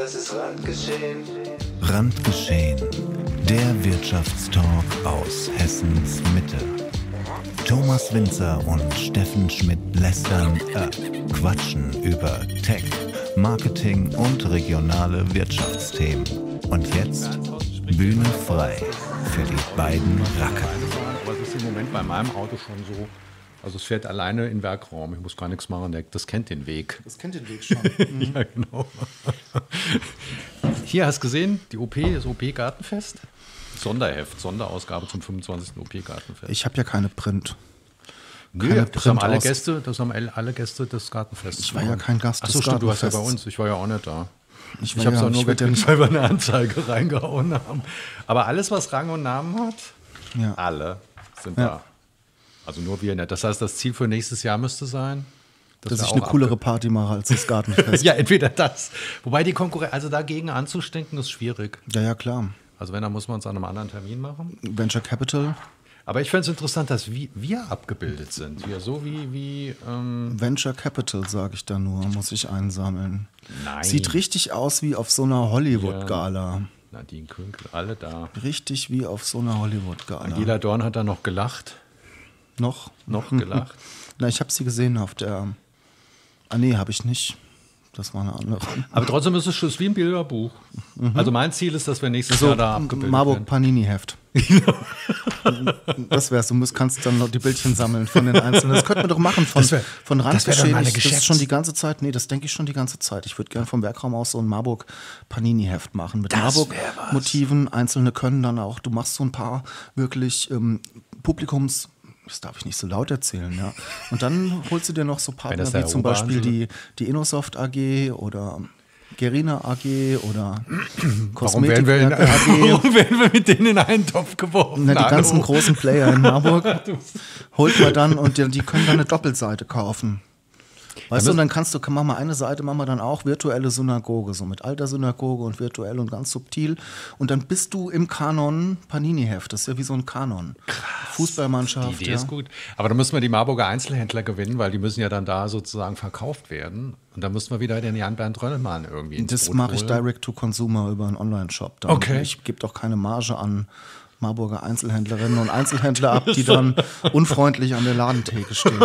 Das ist Randgeschehen. Randgeschehen. Der Wirtschaftstalk aus Hessens Mitte. Thomas Winzer und Steffen Schmidt lästern, äh, quatschen über Tech, Marketing und regionale Wirtschaftsthemen. Und jetzt Bühne frei für die beiden Racker. Es ist im Moment bei meinem Auto schon so. Also es fährt alleine in Werkraum. Ich muss gar nichts machen. Das kennt den Weg. Das kennt den Weg schon. Ja, genau. Hier hast du gesehen, die OP, das OP-Gartenfest. Sonderheft, Sonderausgabe zum 25. OP-Gartenfest. Ich habe ja keine Print. Nö, keine das haben alle Print Gäste, das haben alle Gäste des Gartenfestes. Ich war ja kein Gast Achso, des stimmt, du warst ja bei uns. Ich war ja auch nicht da. Ich, Ich habe es ja, auch nur ich werd ja gekriegt, weil wir eine Anzeige reingehauen haben. Aber alles, was Rang und Namen hat, Ja. alle sind Ja. da. Also nur wir nicht. Das heißt, das Ziel für nächstes Jahr müsste sein, Dass wir ich eine coolere Party mache als das Gartenfest. Ja, entweder das. Wobei die Konkurrenz, also dagegen anzustinken, ist schwierig. ja, ja, klar. Also wenn, dann muss man es an einem anderen Termin machen. Venture Capital. Aber ich fände es interessant, dass wir, wir abgebildet sind. Wir so wie, wie ähm, Venture Capital, sage ich da nur, muss ich einsammeln. Nein. Sieht richtig aus wie auf so einer Hollywood-Gala. Nadine Künkel, alle da. Richtig wie auf so einer Hollywood-Gala. Angela Dorn hat da noch gelacht. Noch? Noch gelacht. Na, ich habe sie gesehen auf der. Ah, nee, habe ich nicht. Das war eine andere. Aber trotzdem ist es schon wie ein Bilderbuch. Also mein Ziel ist, dass wir nächstes So, Jahr da abgebildet Marburg. Panini-Heft. das wär's. Du musst, kannst dann noch die Bildchen sammeln von den einzelnen. Das könnten wir doch machen von, Das wär- von das eine Ich- Das ist schon die ganze Zeit. Nee, das denke ich schon die ganze Zeit. Ich würde gerne vom Werkraum aus so ein Marburg Panini-Heft machen mit Das. Marburg-Motiven. Einzelne können dann auch. Du machst so ein paar wirklich ähm, Publikums. Das darf ich nicht so laut erzählen, ja. Und dann holst du dir noch so Partner wie zum Beispiel die, die Innosoft AG oder Gerina AG oder Warum werden, wir in, AG. warum werden wir mit denen in einen Topf geworfen? Na, die Hallo? ganzen großen Player in Marburg holt man dann und die, die können dann eine Doppelseite kaufen. Weißt du, und dann kannst du, kann, mach mal eine Seite, machen wir dann auch virtuelle Synagoge, so mit alter Synagoge und virtuell und ganz subtil. Und dann bist du im Kanon Panini-Heft. Das ist ja wie so ein Kanon. Fußballmannschaft. Die Idee ja. ist gut. Aber da müssen wir die Marburger Einzelhändler gewinnen, weil die müssen ja dann da sozusagen verkauft werden. Und da müssen wir wieder den Jan-Bernd Rönnelmann irgendwie ins Das mache ich direct to consumer über einen Online-Shop. Dann- Okay. Ich gebe doch keine Marge an Marburger Einzelhändlerinnen und Einzelhändler ab, die dann unfreundlich an der Ladentheke stehen.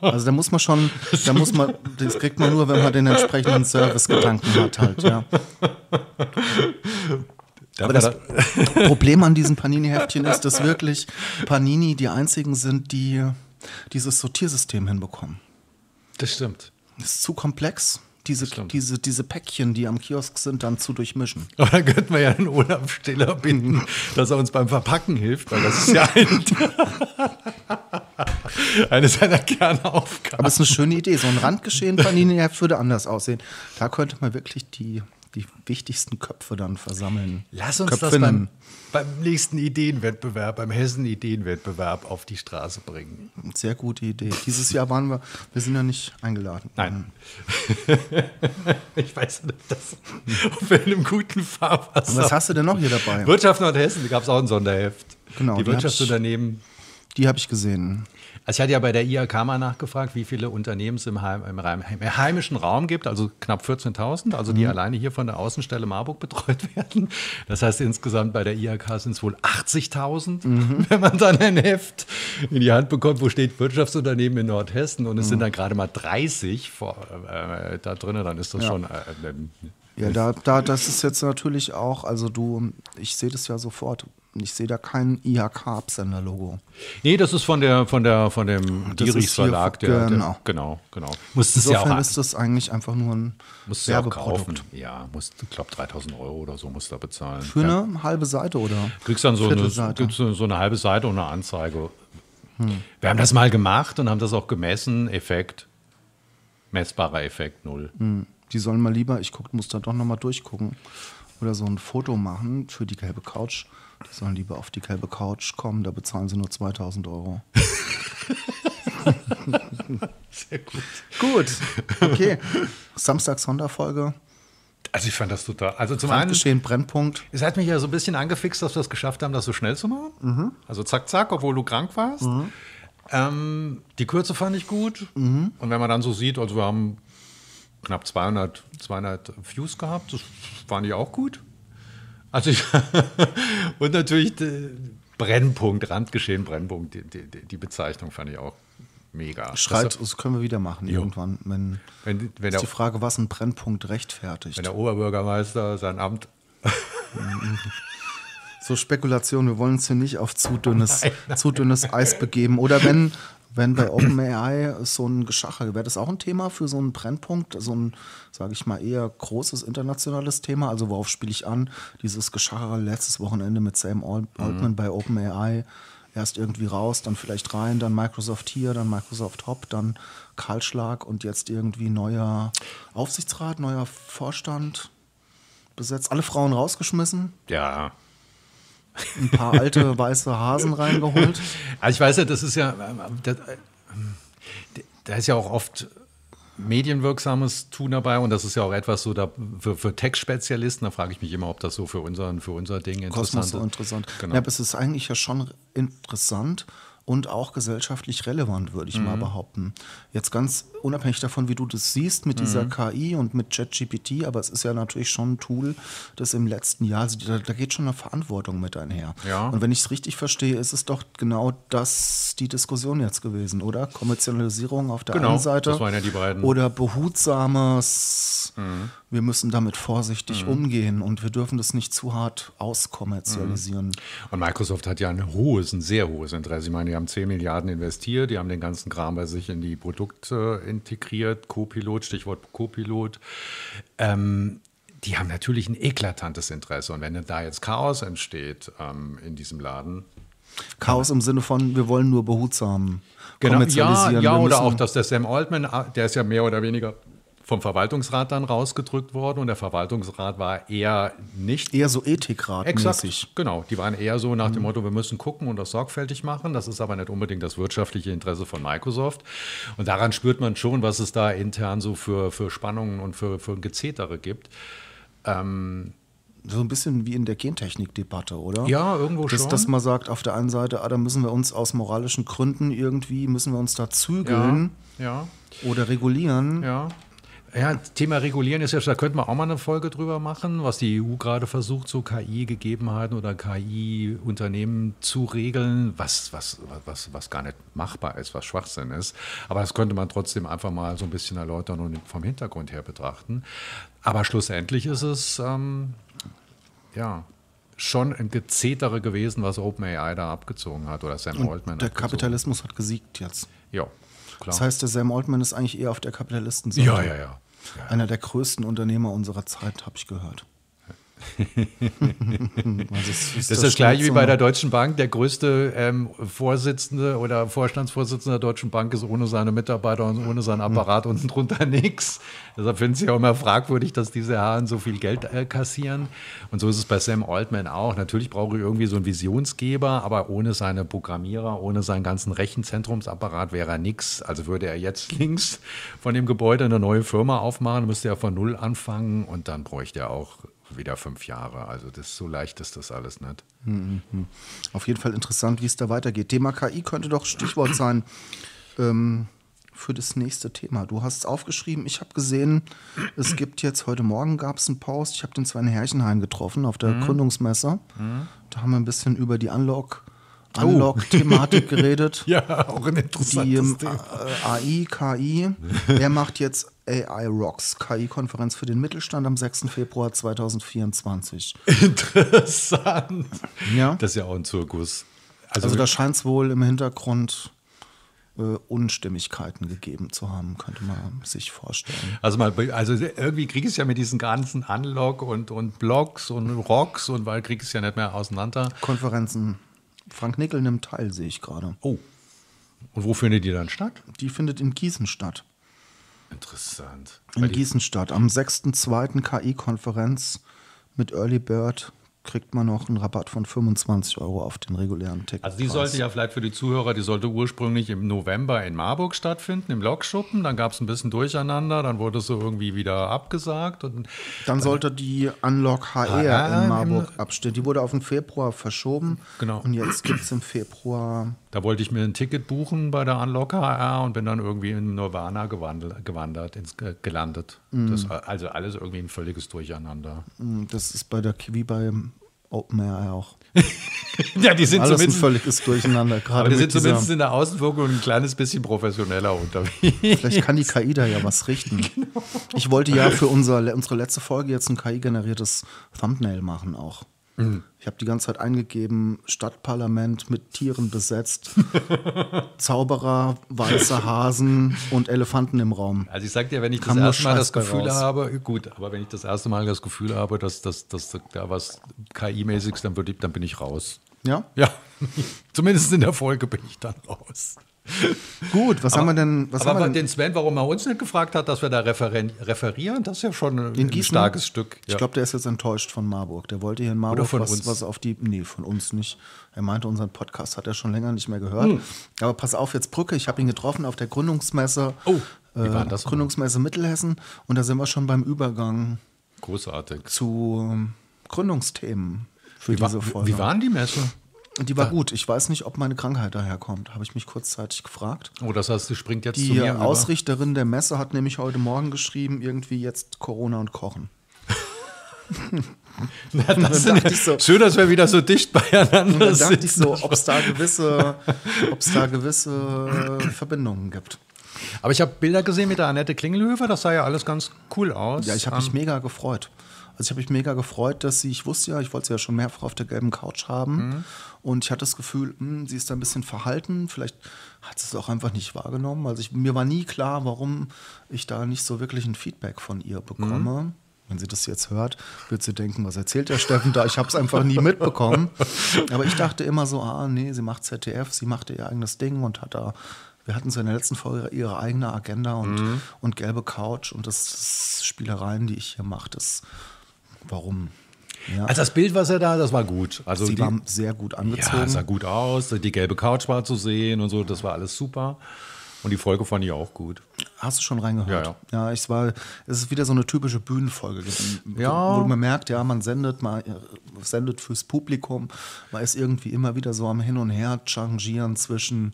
Also da muss man schon, da muss man, das kriegt man nur, wenn man den entsprechenden Servicegedanken hat halt, ja. Aber das Problem an diesen Panini-Heftchen ist, dass wirklich Panini die einzigen sind, die dieses Sortiersystem hinbekommen. Das stimmt. Das ist zu komplex. Diese, Stimmt. diese, diese Päckchen, die am Kiosk sind, dann zu durchmischen. Aber dann könnten wir ja den Olaf Stiller bitten, dass er uns beim Verpacken hilft, weil das ist ja ein, eine seiner Kernaufgaben. Aber es ist eine schöne Idee. So ein Randgeschehen Panini-Heft würde anders aussehen. Da könnte man wirklich die, die wichtigsten Köpfe dann versammeln. Lass uns das Köpfinnen. beim, beim nächsten Ideenwettbewerb, beim Hessen-Ideenwettbewerb auf die Straße bringen. Sehr gute Idee. Dieses Jahr waren wir, wir sind ja nicht eingeladen. Nein. ich weiß nicht, das, ob wir in einem guten Fahrwasser Was hast du denn noch hier dabei? Wirtschaft Nordhessen, da gab es auch ein Sonderheft. Genau, Die die hab Wirtschaftsunternehmen. Die habe ich gesehen. Also ich hatte ja bei der IHK mal nachgefragt, wie viele Unternehmen es im, Heim, im, im heimischen Raum gibt, also knapp 14.000, also Mhm. die alleine hier von der Außenstelle Marburg betreut werden. Das heißt insgesamt bei der IHK sind es wohl 80.000, Mhm. wenn man dann ein Heft in die Hand bekommt, wo steht Wirtschaftsunternehmen in Nordhessen und es Mhm. sind dann gerade mal 30 vor, äh, da drinnen, dann ist das schon äh, ähm, Ja, da, da, das ist jetzt natürlich auch, also du, ich sehe das ja sofort. Ich sehe da kein IHK-Absender-Logo. Nee, das ist von der von der von dem hier Verlag, der, genau. der genau, genau. Musst es ja Insofern auch ist das eigentlich einfach nur ein musst du ja. Werbeprodukt. Ja, musst, ich glaube 3000 Euro oder so musst du da bezahlen. Für ja. eine halbe Seite oder? Du kriegst dann so eine, so eine halbe Seite und eine Anzeige. Wir haben das mal gemacht und haben das auch gemessen. Effekt, messbarer Effekt null. Die sollen mal lieber, ich guck, muss da doch nochmal durchgucken, oder so ein Foto machen für die gelbe Couch. Die sollen lieber auf die gelbe Couch kommen, da bezahlen sie nur 2000 Euro. Sehr gut. Gut, okay. Samstag Sonderfolge. Also ich fand das total. Also zum einen, Brandgeschehen, Brennpunkt. es hat mich ja so ein bisschen angefixt, dass wir es geschafft haben, das so schnell zu machen. Also zack, zack, obwohl du krank warst. Ähm, die Kürze fand ich gut. Und wenn man dann so sieht, also wir haben knapp 200, 200 Views gehabt. Das fand ich auch gut. Also ich und natürlich äh, Brennpunkt, Randgeschehen, Brennpunkt, die, die, die Bezeichnung fand ich auch mega. Schreit, das können wir wieder machen Jo. irgendwann. Wenn, Wenn, wenn, ist der, die Frage, was ein Brennpunkt rechtfertigt. wenn der Oberbürgermeister sein Amt So Spekulation, wir wollen uns hier nicht auf zu dünnes, zu dünnes Eis begeben. Oder wenn, wenn bei OpenAI so ein Geschacher, wäre das auch ein Thema für so einen Brennpunkt, so ein, sage ich mal, eher großes internationales Thema? Also worauf spiele ich an? Dieses Geschacher letztes Wochenende mit Sam Alt- Altman bei OpenAI. Erst irgendwie raus, dann vielleicht rein, dann Microsoft hier, dann Microsoft Hop, dann Kahlschlag und jetzt irgendwie neuer Aufsichtsrat, neuer Vorstand besetzt, alle Frauen rausgeschmissen, ja, ein paar alte weiße Hasen reingeholt. Also ich weiß ja, das ist ja, das, äh, da ist ja auch oft medienwirksames Tun dabei und das ist ja auch etwas so da, für, für Tech-Spezialisten, da frage ich mich immer, ob das so für, unseren, für unser Ding interessant Kosmos so ist. interessant. Genau. Ja, aber es ist eigentlich ja schon interessant und auch gesellschaftlich relevant, würde ich mal Mhm. behaupten. Jetzt ganz unabhängig davon, wie du das siehst mit dieser Mhm. KI und mit ChatGPT, aber es ist ja natürlich schon ein Tool, das im letzten Jahr, also da, da geht schon eine Verantwortung mit einher. Ja. Und wenn ich es richtig verstehe, ist es doch genau das die Diskussion jetzt gewesen, oder? Kommerzialisierung auf der Genau, einen Seite das waren ja die beiden. oder behutsames, Mhm. wir müssen damit vorsichtig umgehen und wir dürfen das nicht zu hart auskommerzialisieren. Und Microsoft hat ja ein hohes, ein sehr hohes Interesse. Ich meine, die haben 10 Milliarden investiert, die haben den ganzen Kram bei sich in die Produkte integriert, Copilot, Stichwort Copilot. Ähm, die haben natürlich ein eklatantes Interesse. Und wenn da jetzt Chaos entsteht ähm, in diesem Laden, Chaos im Sinne von, wir wollen nur behutsam Genau, ja, kommerzialisieren. ja oder auch, dass der Sam Altman, ah, der ist ja mehr oder weniger vom Verwaltungsrat dann rausgedrückt worden und der Verwaltungsrat war eher nicht eher so ethikratmäßig. Exakt, genau. Die waren eher so nach dem Motto, wir müssen gucken und das sorgfältig machen. Das ist aber nicht unbedingt das wirtschaftliche Interesse von Microsoft. Und daran spürt man schon, was es da intern so für, für Spannungen und für, für Gezetere gibt. So ein bisschen wie in der Gentechnik-Debatte, oder? Ja, irgendwo dass, schon. Dass man sagt, auf der einen Seite, ah, da müssen wir uns aus moralischen Gründen irgendwie, müssen wir uns da zügeln Ja, oder regulieren. ja. Ja, Thema Regulieren ist ja, da könnte man auch mal eine Folge drüber machen, was die EU gerade versucht, so KI-Gegebenheiten oder KI-Unternehmen zu regeln, was, was, was, was gar nicht machbar ist, was Schwachsinn ist. Aber das könnte man trotzdem einfach mal so ein bisschen erläutern und vom Hintergrund her betrachten. Aber schlussendlich ist es, ähm, ja, schon ein Gezetere gewesen, was OpenAI da abgezogen hat oder Sam Altman. Der. Kapitalismus hat gesiegt jetzt. Ja, klar. Das heißt, der Sam Altman ist eigentlich eher auf der Kapitalistenseite. ja, ja, ja. Einer der größten Unternehmer unserer Zeit, habe ich gehört. Das ist das gleiche wie bei der Deutschen Bank. Der größte ähm, Vorsitzende oder Vorstandsvorsitzende der Deutschen Bank ist ohne seine Mitarbeiter und ohne seinen Apparat unten drunter nichts. Deshalb finde ich es ja auch immer fragwürdig, dass diese Herren so viel Geld äh, kassieren. Und so ist es bei Sam Altman auch. Natürlich brauche ich irgendwie so einen Visionsgeber, aber ohne seine Programmierer, ohne seinen ganzen Rechenzentrumsapparat wäre er nichts. Also würde er jetzt links von dem Gebäude eine neue Firma aufmachen, müsste er von Null anfangen und dann bräuchte er auch wieder fünf Jahre. Also das so leicht ist das alles nicht. Auf jeden Fall interessant, wie es da weitergeht. Thema KI könnte doch Stichwort sein ähm, für das nächste Thema. Du hast es aufgeschrieben. Ich habe gesehen, es gibt jetzt, heute Morgen gab es einen Post. Ich habe den Sven Herrchenhain getroffen auf der Gründungsmesse. Da haben wir ein bisschen über die Unlock- Unlock-Thematik geredet. Ja, auch ein Die ähm, äh, AI, KI. Er macht jetzt AI Rocks, KI-Konferenz für den Mittelstand am 6. Februar 2024. Interessant. Ja. Das ist ja auch ein Zirkus. Also, Also da scheint es wohl im Hintergrund äh, Unstimmigkeiten gegeben zu haben, könnte man sich vorstellen. also, mal, also irgendwie kriege ich es ja mit diesen ganzen Unlock und, und Blogs und Rocks und weil kriege ich es ja nicht mehr auseinander. Konferenzen. Frank Nickel nimmt teil, sehe ich gerade. Oh. Und wo findet die dann statt? Die findet in Gießen statt. Interessant. In Gießen statt. Am 6.2. KI-Konferenz mit Early Bird kriegt man noch einen Rabatt von 25 Euro auf den regulären Ticket. Also die sollte ja vielleicht für die Zuhörer, die sollte ursprünglich im November in Marburg stattfinden, im Lokschuppen. Dann gab es ein bisschen Durcheinander, dann wurde es so irgendwie wieder abgesagt. Und Dann sollte die Unlock HR HR in Marburg abstehen. Die wurde auf den Februar verschoben. Genau. Und jetzt gibt es im Februar. da wollte ich mir ein Ticket buchen bei der Unlock HR und bin dann irgendwie in Nirvana gewandelt, gewandert, ins, äh, gelandet. Das, also alles irgendwie ein völliges Durcheinander. Das ist bei der wie bei OpenAI auch. ja, die sind Alles ein zumindest, völliges Durcheinander. Gerade aber die sind zumindest in der Außenwirkung ein kleines bisschen professioneller unterwegs. vielleicht kann die KI da ja was richten. Genau. Ich wollte ja für unser, unsere letzte Folge jetzt ein KI-generiertes Thumbnail machen auch. Mhm. Ich habe die ganze Zeit eingegeben, Stadtparlament mit Tieren besetzt, Zauberer, weiße Hasen und Elefanten im Raum. Also ich sag dir, wenn ich das Kam nur erste Mal Scheiß das Gefühl raus. habe, gut, aber wenn ich das erste Mal das Gefühl habe, dass, dass, dass da was KI-mäßiges, dann, ich- dann bin ich raus. Ja? Ja, zumindest in der Folge bin ich dann raus. Gut, was haben wir denn? Was aber haben wir denn? den Sven, warum er uns nicht gefragt hat, dass wir da referieren, das ist ja schon ein, In ein starkes Stück. Ich glaube, der ist jetzt enttäuscht von Marburg. Der wollte hier in Marburg was, uns. was auf die. Nee, von uns nicht. Er meinte, unseren Podcast hat er schon länger nicht mehr gehört. Hm. Aber pass auf, jetzt Brücke. Ich habe ihn getroffen auf der Gründungsmesse. Oh, wie war das? Gründungsmesse Mittelhessen. Und da sind wir schon beim Übergang Großartig. zu ähm, Gründungsthemen für Wie, diese Folge. wie waren die Messe? Die war gut. Ich weiß nicht, ob meine Krankheit daherkommt. Habe ich mich kurzzeitig gefragt. Oh, das heißt, sie springt jetzt zu Die mir über. Ausrichterin der Messe hat nämlich heute Morgen geschrieben, irgendwie jetzt Corona und Kochen. Na, das sind, so- schön, dass wir wieder so dicht beieinander Und dann dachte ich so, ob es da gewisse, ob's da gewisse äh, Verbindungen gibt. Aber ich habe Bilder gesehen mit der Annette Klingelhöfer, das sah ja alles ganz cool aus. Ja, ich habe mich mega gefreut. Also ich habe mich mega gefreut, dass sie, ich wusste ja, ich wollte sie ja schon mehrfach auf der gelben Couch haben. Und ich hatte das Gefühl, hm, sie ist da ein bisschen verhalten. Vielleicht hat sie es auch einfach nicht wahrgenommen. Also ich, mir war nie klar, warum ich da nicht so wirklich ein Feedback von ihr bekomme. Wenn sie das jetzt hört, wird sie denken, was erzählt der Steffen da? Ich habe es einfach nie mitbekommen. Aber ich dachte immer so, ah nee, sie macht ZDF, sie macht ihr eigenes Ding und hat da wir hatten so in der letzten Folge ihre eigene Agenda und, und gelbe Couch und das, das Spielereien, die ich hier mache, das warum? Ja. Also das Bild, was er da, das war gut. Also sie die, war sehr gut angezogen. ja, sah gut aus, die gelbe Couch war zu sehen und so, das war alles super. Und die Folge fand ich auch gut. Hast du schon reingehört? Ja, ja. ich war, es ist wieder so eine typische Bühnenfolge, gewesen, Ja. wo man merkt, ja, man sendet mal, äh, sendet fürs Publikum, man ist irgendwie immer wieder so am Hin und Her changieren zwischen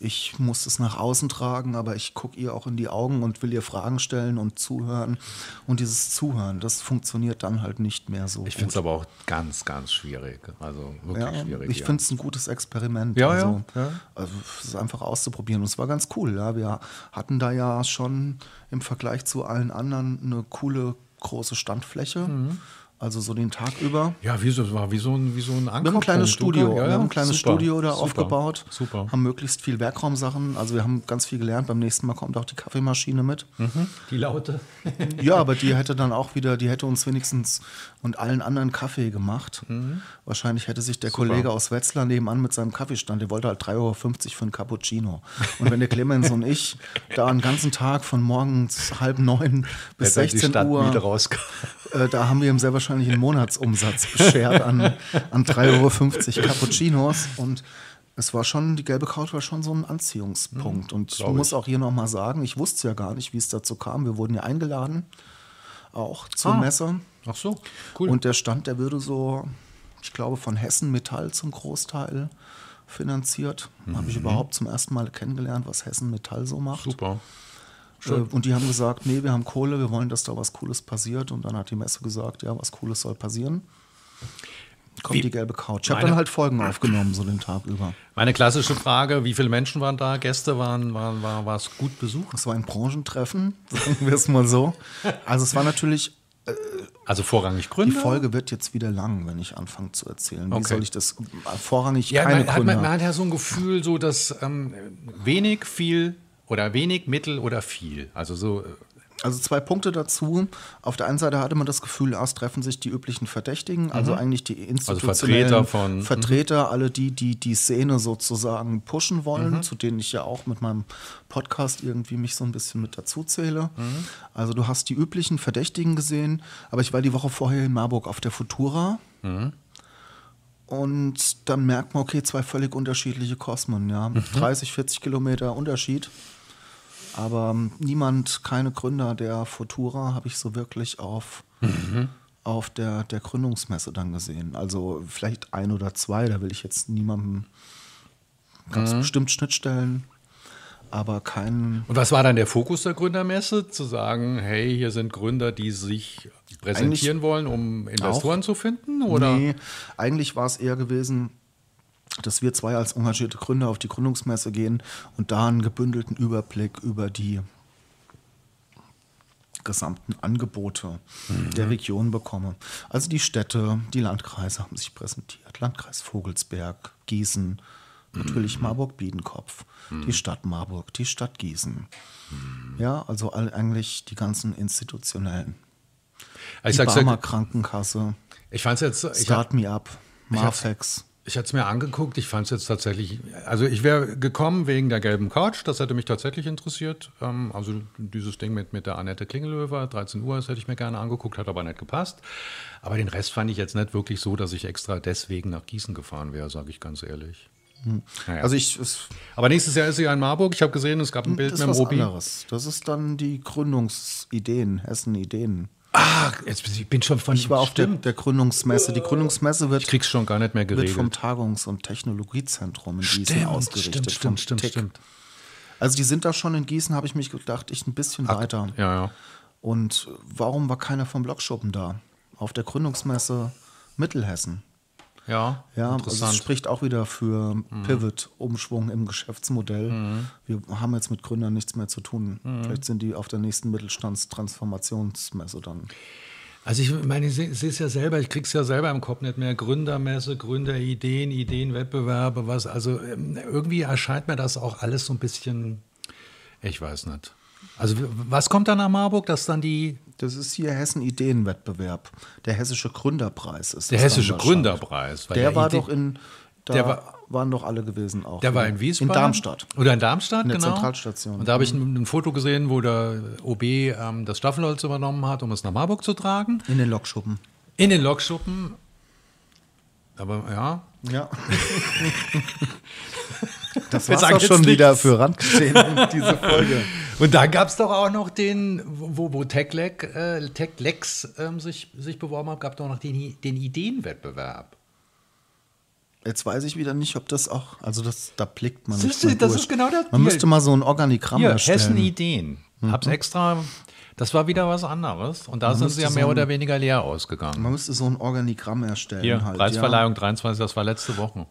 ich muss es nach außen tragen, aber ich gucke ihr auch in die Augen und will ihr Fragen stellen und zuhören. Und dieses Zuhören, das funktioniert dann halt nicht mehr so. Ich finde es aber auch ganz, ganz schwierig. Also wirklich ja, schwierig. ich ja. finde es ein gutes Experiment. Ja, also, ja. Also es ist einfach auszuprobieren. Und es war ganz cool. Ja. Wir hatten da ja schon im Vergleich zu allen anderen eine coole große Standfläche. Mhm. Also so den Tag über. Ja, wie so, war wie so ein, wie so ein Wir haben ein kleines Studio, oder? Ja, wir haben ja, ein kleines super, Studio da super, aufgebaut, Super. haben möglichst viel Werkraumsachen. Also wir haben ganz viel gelernt. Beim nächsten Mal kommt auch die Kaffeemaschine mit. Die Laute. Ja, aber die hätte dann auch wieder, die hätte uns wenigstens und allen anderen Kaffee gemacht. Mhm. Wahrscheinlich hätte sich der Kollege aus Wetzlar nebenan mit seinem Kaffeestand, der wollte halt 3,50 Euro für einen Cappuccino. Und wenn der Clemens und ich da einen ganzen Tag von morgens halb neun bis Hätte die 16 Stadtmiete Uhr, rauskam. äh, da haben wir ihm sehr wahrscheinlich einen Monatsumsatz beschert an, an 3,50 Euro Cappuccinos. Und es war schon, die gelbe Couch war schon so ein Anziehungspunkt. Und ich muss auch hier nochmal sagen, ich wusste ja gar nicht, wie es dazu kam. Wir wurden ja eingeladen, auch zur Ah. Messe. Ach so, cool. Und der Stand, der würde so, ich glaube, von Hessen Metall zum Großteil finanziert. Habe ich überhaupt zum ersten Mal kennengelernt, was Hessen Metall so macht. super. Äh, Und die haben gesagt, nee, wir haben Kohle, wir wollen, dass da was Cooles passiert. Und dann hat die Messe gesagt, ja, was Cooles soll passieren. Kommt Wie- die gelbe Couch. Ich habe dann halt Folgen aufgenommen, so den Tag über. Meine klassische Frage: Wie viele Menschen waren da? Gäste waren, waren war, war es gut besucht? Es war ein Branchentreffen, sagen wir es mal so. Also es war natürlich, Also vorrangig die Gründer. Folge wird jetzt wieder lang, wenn ich anfange zu erzählen. Wie Okay. soll ich das, vorrangig Ja, keine man hat, Gründer. man, man hat ja so ein Gefühl, so dass ähm, wenig, viel oder wenig, mittel oder viel. Also so. äh, Also zwei Punkte dazu. Auf der einen Seite hatte man das Gefühl, erst treffen sich die üblichen Verdächtigen, also eigentlich die institutionellen Mhm. Vertreter von- mhm. Vertreter, alle die, die die Szene sozusagen pushen wollen, Mhm. zu denen ich ja auch mit meinem Podcast irgendwie mich so ein bisschen mit dazu zähle. Mhm. Also du hast die üblichen Verdächtigen gesehen, aber ich war die Woche vorher in Marburg auf der Futura. Mhm. Und dann merkt man, okay, zwei völlig unterschiedliche Kosmen, ja. Mhm. 30, 40 Kilometer Unterschied. Aber ähm, niemand, keine Gründer der Futura habe ich so wirklich auf, Mhm. auf der, der Gründungsmesse dann gesehen. Also vielleicht ein oder zwei, da will ich jetzt niemandem, gab Mhm. es bestimmt Schnittstellen. aber kein. Und was war dann der Fokus der Gründermesse? Zu sagen, hey, hier sind Gründer, die sich präsentieren wollen, um Investoren zu finden? Oder? Nee, eigentlich war es eher gewesen, dass wir zwei als engagierte Gründer auf die Gründungsmesse gehen und da einen gebündelten Überblick über die gesamten Angebote der Region bekomme. Also die Städte, die Landkreise haben sich präsentiert. Landkreis Vogelsberg, Gießen, natürlich Marburg-Biedenkopf, die Stadt Marburg, die Stadt Gießen. Ja, also all, eigentlich die ganzen institutionellen. ich die sag's Barmer Krankenkasse, ich fand's jetzt, ich hab, Start Me Up, Marfex. Ich hatte es mir angeguckt, ich fand es jetzt tatsächlich, also ich wäre gekommen wegen der gelben Couch, das hätte mich tatsächlich interessiert. Ähm, also dieses Ding mit, mit der Annette Klingelöwer, 13 Uhr, das hätte ich mir gerne angeguckt, hat aber nicht gepasst. Aber den Rest fand ich jetzt nicht wirklich so, dass ich extra deswegen nach Gießen gefahren wäre, sage ich ganz ehrlich. Naja. Also ich, aber nächstes Jahr ist sie ja in Marburg. Ich habe gesehen, es gab ein Bild das mit dem was Obi. anderes. Das ist dann die Gründungsideen, Hessen-Ideen. Ah, jetzt bin ich bin schon von Ich war auf der, Stimmt. der Gründungsmesse. Die Gründungsmesse wird, Ich krieg's schon gar nicht mehr wird vom geregelt. Tagungs- und Technologiezentrum in Gießen Stimmt, ausgerichtet. stimmt, stimmt, TIC. stimmt. Also die sind da schon in Gießen, habe ich mich gedacht, ich ein bisschen weiter. Ja, ja. Und warum war keiner vom Blockschuppen da? Auf der Gründungsmesse Mittelhessen. Ja, Ja, also interessant. es spricht auch wieder für Pivot, Umschwung im Geschäftsmodell. Wir haben jetzt mit Gründern nichts mehr zu tun. Vielleicht sind die auf der nächsten Mittelstandstransformationsmesse dann. Also ich meine, ich sehe es ja selber, ich krieg's ja selber im Kopf nicht mehr. Gründermesse, Gründerideen, Ideenwettbewerbe, was. Also ähm, irgendwie erscheint mir das auch alles so ein bisschen, ich weiß nicht. Also was kommt dann nach Marburg, dass dann die, Das ist hier Hessen Ideenwettbewerb. Der hessische Gründerpreis ist der hessische. Gründerpreis. Der war Idee- doch in, da Der war- waren doch alle gewesen auch. Der war wieder. in Wiesbaden. In Darmstadt. Oder in Darmstadt, In der genau. Zentralstation. Und da habe ich ein, ein Foto gesehen, wo der OB ähm, das Staffelholz übernommen hat, um es nach Marburg zu tragen. In den Lokschuppen. In den Lokschuppen. Aber ja, Ja. das sagen auch schon wieder nichts. für Randgeschehen, diese Folge. Und da gab es doch auch noch den, wo, wo TechLex äh, TechLex, ähm, sich, sich beworben hat, gab es doch noch den, den Ideenwettbewerb. Jetzt weiß ich wieder nicht, ob das auch, also das, da blickt man Siehst nicht du, das durch. ist genau das- Man hier. müsste mal so ein Organigramm Hier, erstellen. Hessen Ideen. Hab's extra, das war wieder was anderes. Und da sind sie ja so mehr ein- oder weniger leer ausgegangen. Man müsste so ein Organigramm erstellen. Hier, halt, Preisverleihung 23, das war letzte Woche.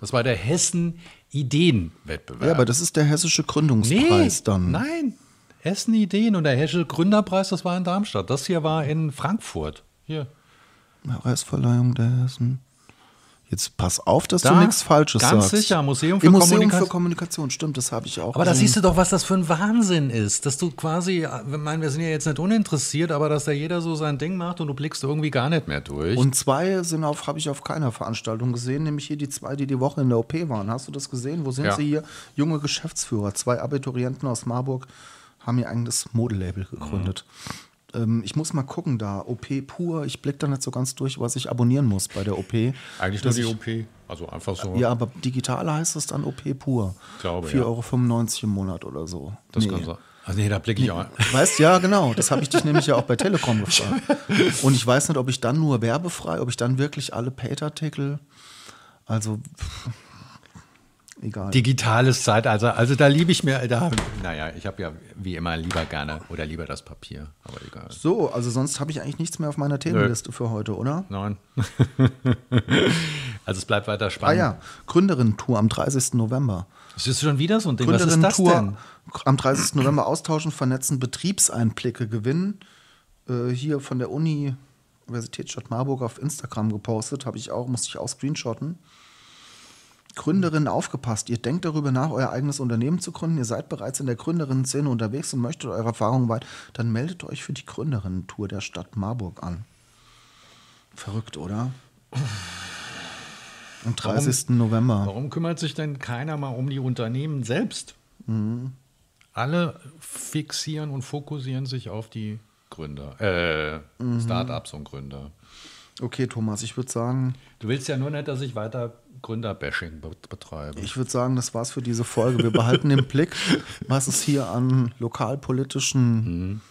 Das war der Hessen Ideenwettbewerb. Ja. aber das ist der hessische Gründungspreis dann. Nein, Hessen Ideen und der Hessische Gründerpreis, das war in Darmstadt. Das hier war in Frankfurt. Hier. Preisverleihung der Hessen. Jetzt pass auf, dass Da, du nichts Falsches ganz sagst. sicher, Museum für Im Museum Kommunika- für Kommunikation, stimmt, das habe ich auch. Aber da siehst du doch, was das für ein Wahnsinn ist, dass du quasi, ich meine, wir sind ja jetzt nicht uninteressiert, aber dass da jeder so sein Ding macht und du blickst irgendwie gar nicht mehr durch. Und zwei sind auf, habe ich auf keiner Veranstaltung gesehen, nämlich hier die zwei, die die Woche in der OP waren. Hast du das gesehen? Wo sind Ja. sie hier? Junge Geschäftsführer, zwei Abiturienten aus Marburg haben ihr eigenes Modelabel gegründet. Ähm, ich muss mal gucken da, OP pur, ich blicke da nicht so ganz durch, was ich abonnieren muss bei der OP. Eigentlich nur die OP. Also einfach so. Ja, aber digital heißt es dann OP pur. Glaube, 4,95 Euro im Monat oder so. das Nee. kann sein. Also nee, da blicke ich auch. Weißt ja, genau. Das habe ich dich nämlich ja auch bei Telekom gefragt. Und ich weiß nicht, ob ich dann nur werbefrei, ob ich dann wirklich alle Paid-Artikel, also egal. Digitales Zeitalter, also da liebe ich mir, da, naja, ich habe ja wie immer lieber gerne oder lieber das Papier, aber egal. so, also sonst habe ich eigentlich nichts mehr auf meiner Themenliste für heute, oder? Nein. also es bleibt weiter Ah spannend. ja, Gründerinnen-Tour am 30. November. Ist das schon wieder so ein Ding? Was ist das Gründerinnen-Tour denn? am 30. November austauschen, vernetzen, Betriebseinblicke gewinnen. Äh, hier von der Uni Universitätsstadt Marburg auf Instagram gepostet, habe ich auch, musste ich auch screenshotten. Gründerinnen aufgepasst. Ihr denkt darüber nach, euer eigenes Unternehmen zu gründen. Ihr seid bereits in der Gründerinnen-Szene unterwegs und möchtet eure Erfahrungen weit. Dann meldet euch für die Gründerinnen-Tour der Stadt Marburg an. Verrückt, oder? Am 30. November. Warum kümmert sich denn keiner mal um die Unternehmen selbst? Mhm. Alle fixieren und fokussieren sich auf die Gründer, äh, Mhm. Startups und Gründer. Okay, Thomas, ich würde sagen, Du willst ja nur nicht, dass ich weiter Gründerbashing be- betreibe. Ich würde sagen, das war's für diese Folge. Wir behalten im Blick, was es hier an lokalpolitischen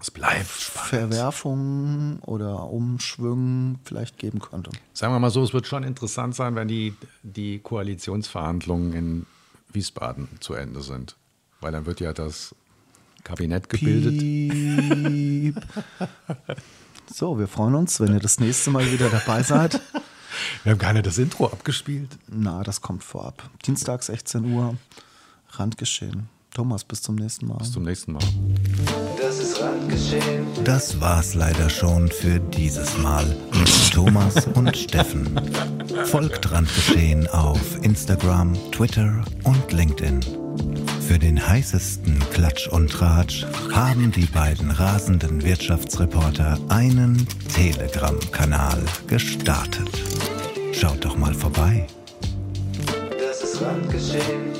es bleibt spannend. Verwerfungen oder Umschwüngen vielleicht geben könnte. Sagen wir mal so, es wird schon interessant sein, wenn die, die Koalitionsverhandlungen in Wiesbaden zu Ende sind. Weil dann wird ja das Kabinett gebildet. So, wir freuen uns, wenn ihr das nächste Mal wieder dabei seid. Wir haben gar nicht das Intro abgespielt. Na, das kommt vorab. Dienstag 16 Uhr, Randgeschehen. Thomas, bis zum nächsten Mal. Bis zum nächsten Mal. Das ist Randgeschehen. Das war's leider schon für dieses Mal mit Thomas und Steffen. Folgt Randgeschehen auf Instagram, Twitter und LinkedIn. Für den heißesten Klatsch und Tratsch haben die beiden rasenden Wirtschaftsreporter einen Telegram-Kanal gestartet. Schaut doch mal vorbei. Das ist Randgeschehen.